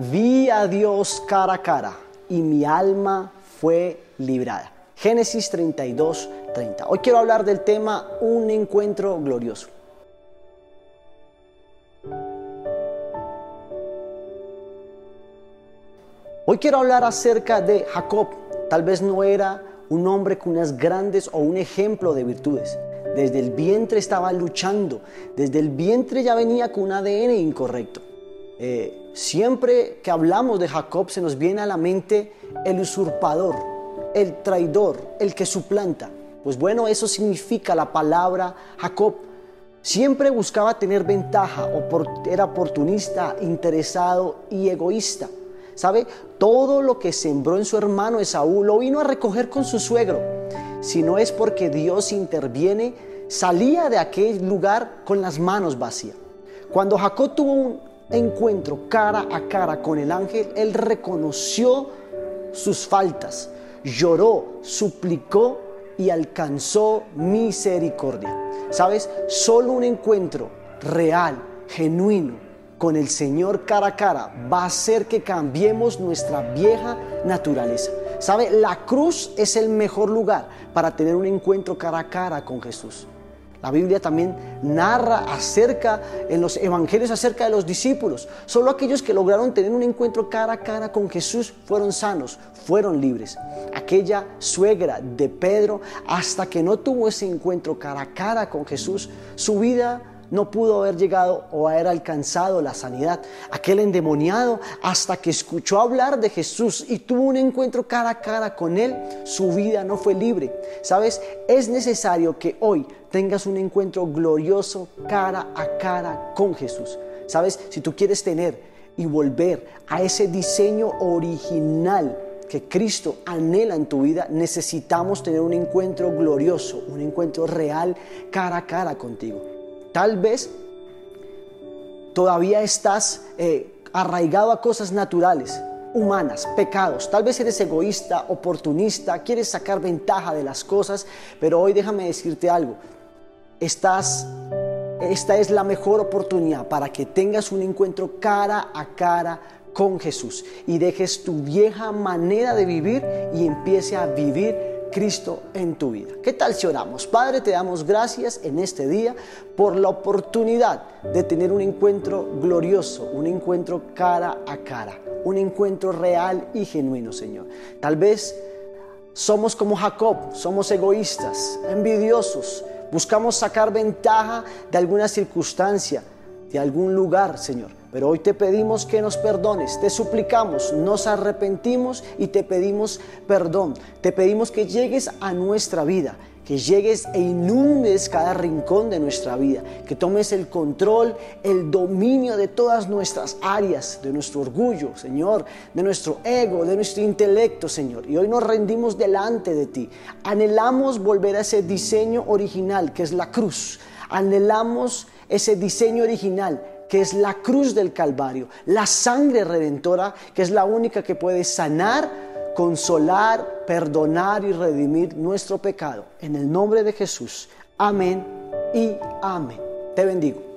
vi a Dios cara a cara y mi alma fue librada. Génesis 32, 30. Hoy quiero hablar del tema un encuentro glorioso. Hoy quiero hablar acerca de Jacob. Tal vez no era un hombre con unas grandes o un ejemplo de virtudes. Desde el vientre estaba luchando. Desde el vientre ya venía con un ADN incorrecto. Eh, siempre que hablamos de Jacob se nos viene a la mente el usurpador, el traidor, el que suplanta. Pues bueno, eso significa la palabra Jacob. Siempre buscaba tener ventaja, era oportunista, interesado y egoísta. ¿Sabe? Todo lo que sembró en su hermano Esaú lo vino a recoger con su suegro. Si no es porque Dios interviene, salía de aquel lugar con las manos vacías. Cuando Jacob tuvo un encuentro cara a cara con el ángel, él reconoció sus faltas, lloró, suplicó y alcanzó misericordia. ¿Sabes? Solo un encuentro real, genuino, con el Señor cara a cara va a hacer que cambiemos nuestra vieja naturaleza. ¿Sabe? La cruz es el mejor lugar para tener un encuentro cara a cara con Jesús. La Biblia también narra acerca, en los evangelios acerca de los discípulos. Solo aquellos que lograron tener un encuentro cara a cara con Jesús fueron sanos, fueron libres. Aquella suegra de Pedro, hasta que no tuvo ese encuentro cara a cara con Jesús, su vida no pudo haber llegado o haber alcanzado la sanidad. Aquel endemoniado, hasta que escuchó hablar de Jesús y tuvo un encuentro cara a cara con Él, su vida no fue libre. ¿Sabes? Es necesario que hoy tengas un encuentro glorioso cara a cara con Jesús. ¿Sabes? Si tú quieres tener y volver a ese diseño original que Cristo anhela en tu vida, necesitamos tener un encuentro glorioso, un encuentro real cara a cara contigo. Tal vez todavía estás eh, arraigado a cosas naturales, humanas, pecados. Tal vez eres egoísta, oportunista, quieres sacar ventaja de las cosas, pero hoy déjame decirte algo. Estás, esta es la mejor oportunidad para que tengas un encuentro cara a cara con Jesús y dejes tu vieja manera de vivir y empiece a vivir Cristo en tu vida. ¿Qué tal si oramos? Padre, te damos gracias en este día por la oportunidad de tener un encuentro glorioso, un encuentro cara a cara, un encuentro real y genuino, Señor. Tal vez somos como Jacob, somos egoístas, envidiosos, buscamos sacar ventaja de alguna circunstancia, de algún lugar, Señor. Pero hoy te pedimos que nos perdones, te suplicamos, nos arrepentimos y te pedimos perdón. Te pedimos que llegues a nuestra vida, que llegues e inundes cada rincón de nuestra vida, que tomes el control, el dominio de todas nuestras áreas, de nuestro orgullo, Señor, de nuestro ego, de nuestro intelecto, Señor. Y hoy nos rendimos delante de ti. Anhelamos volver a ese diseño original que es la cruz. Anhelamos ese diseño original que es la cruz del Calvario, la sangre redentora, que es la única que puede sanar, consolar, perdonar y redimir nuestro pecado. En el nombre de Jesús. Amén y amén. Te bendigo.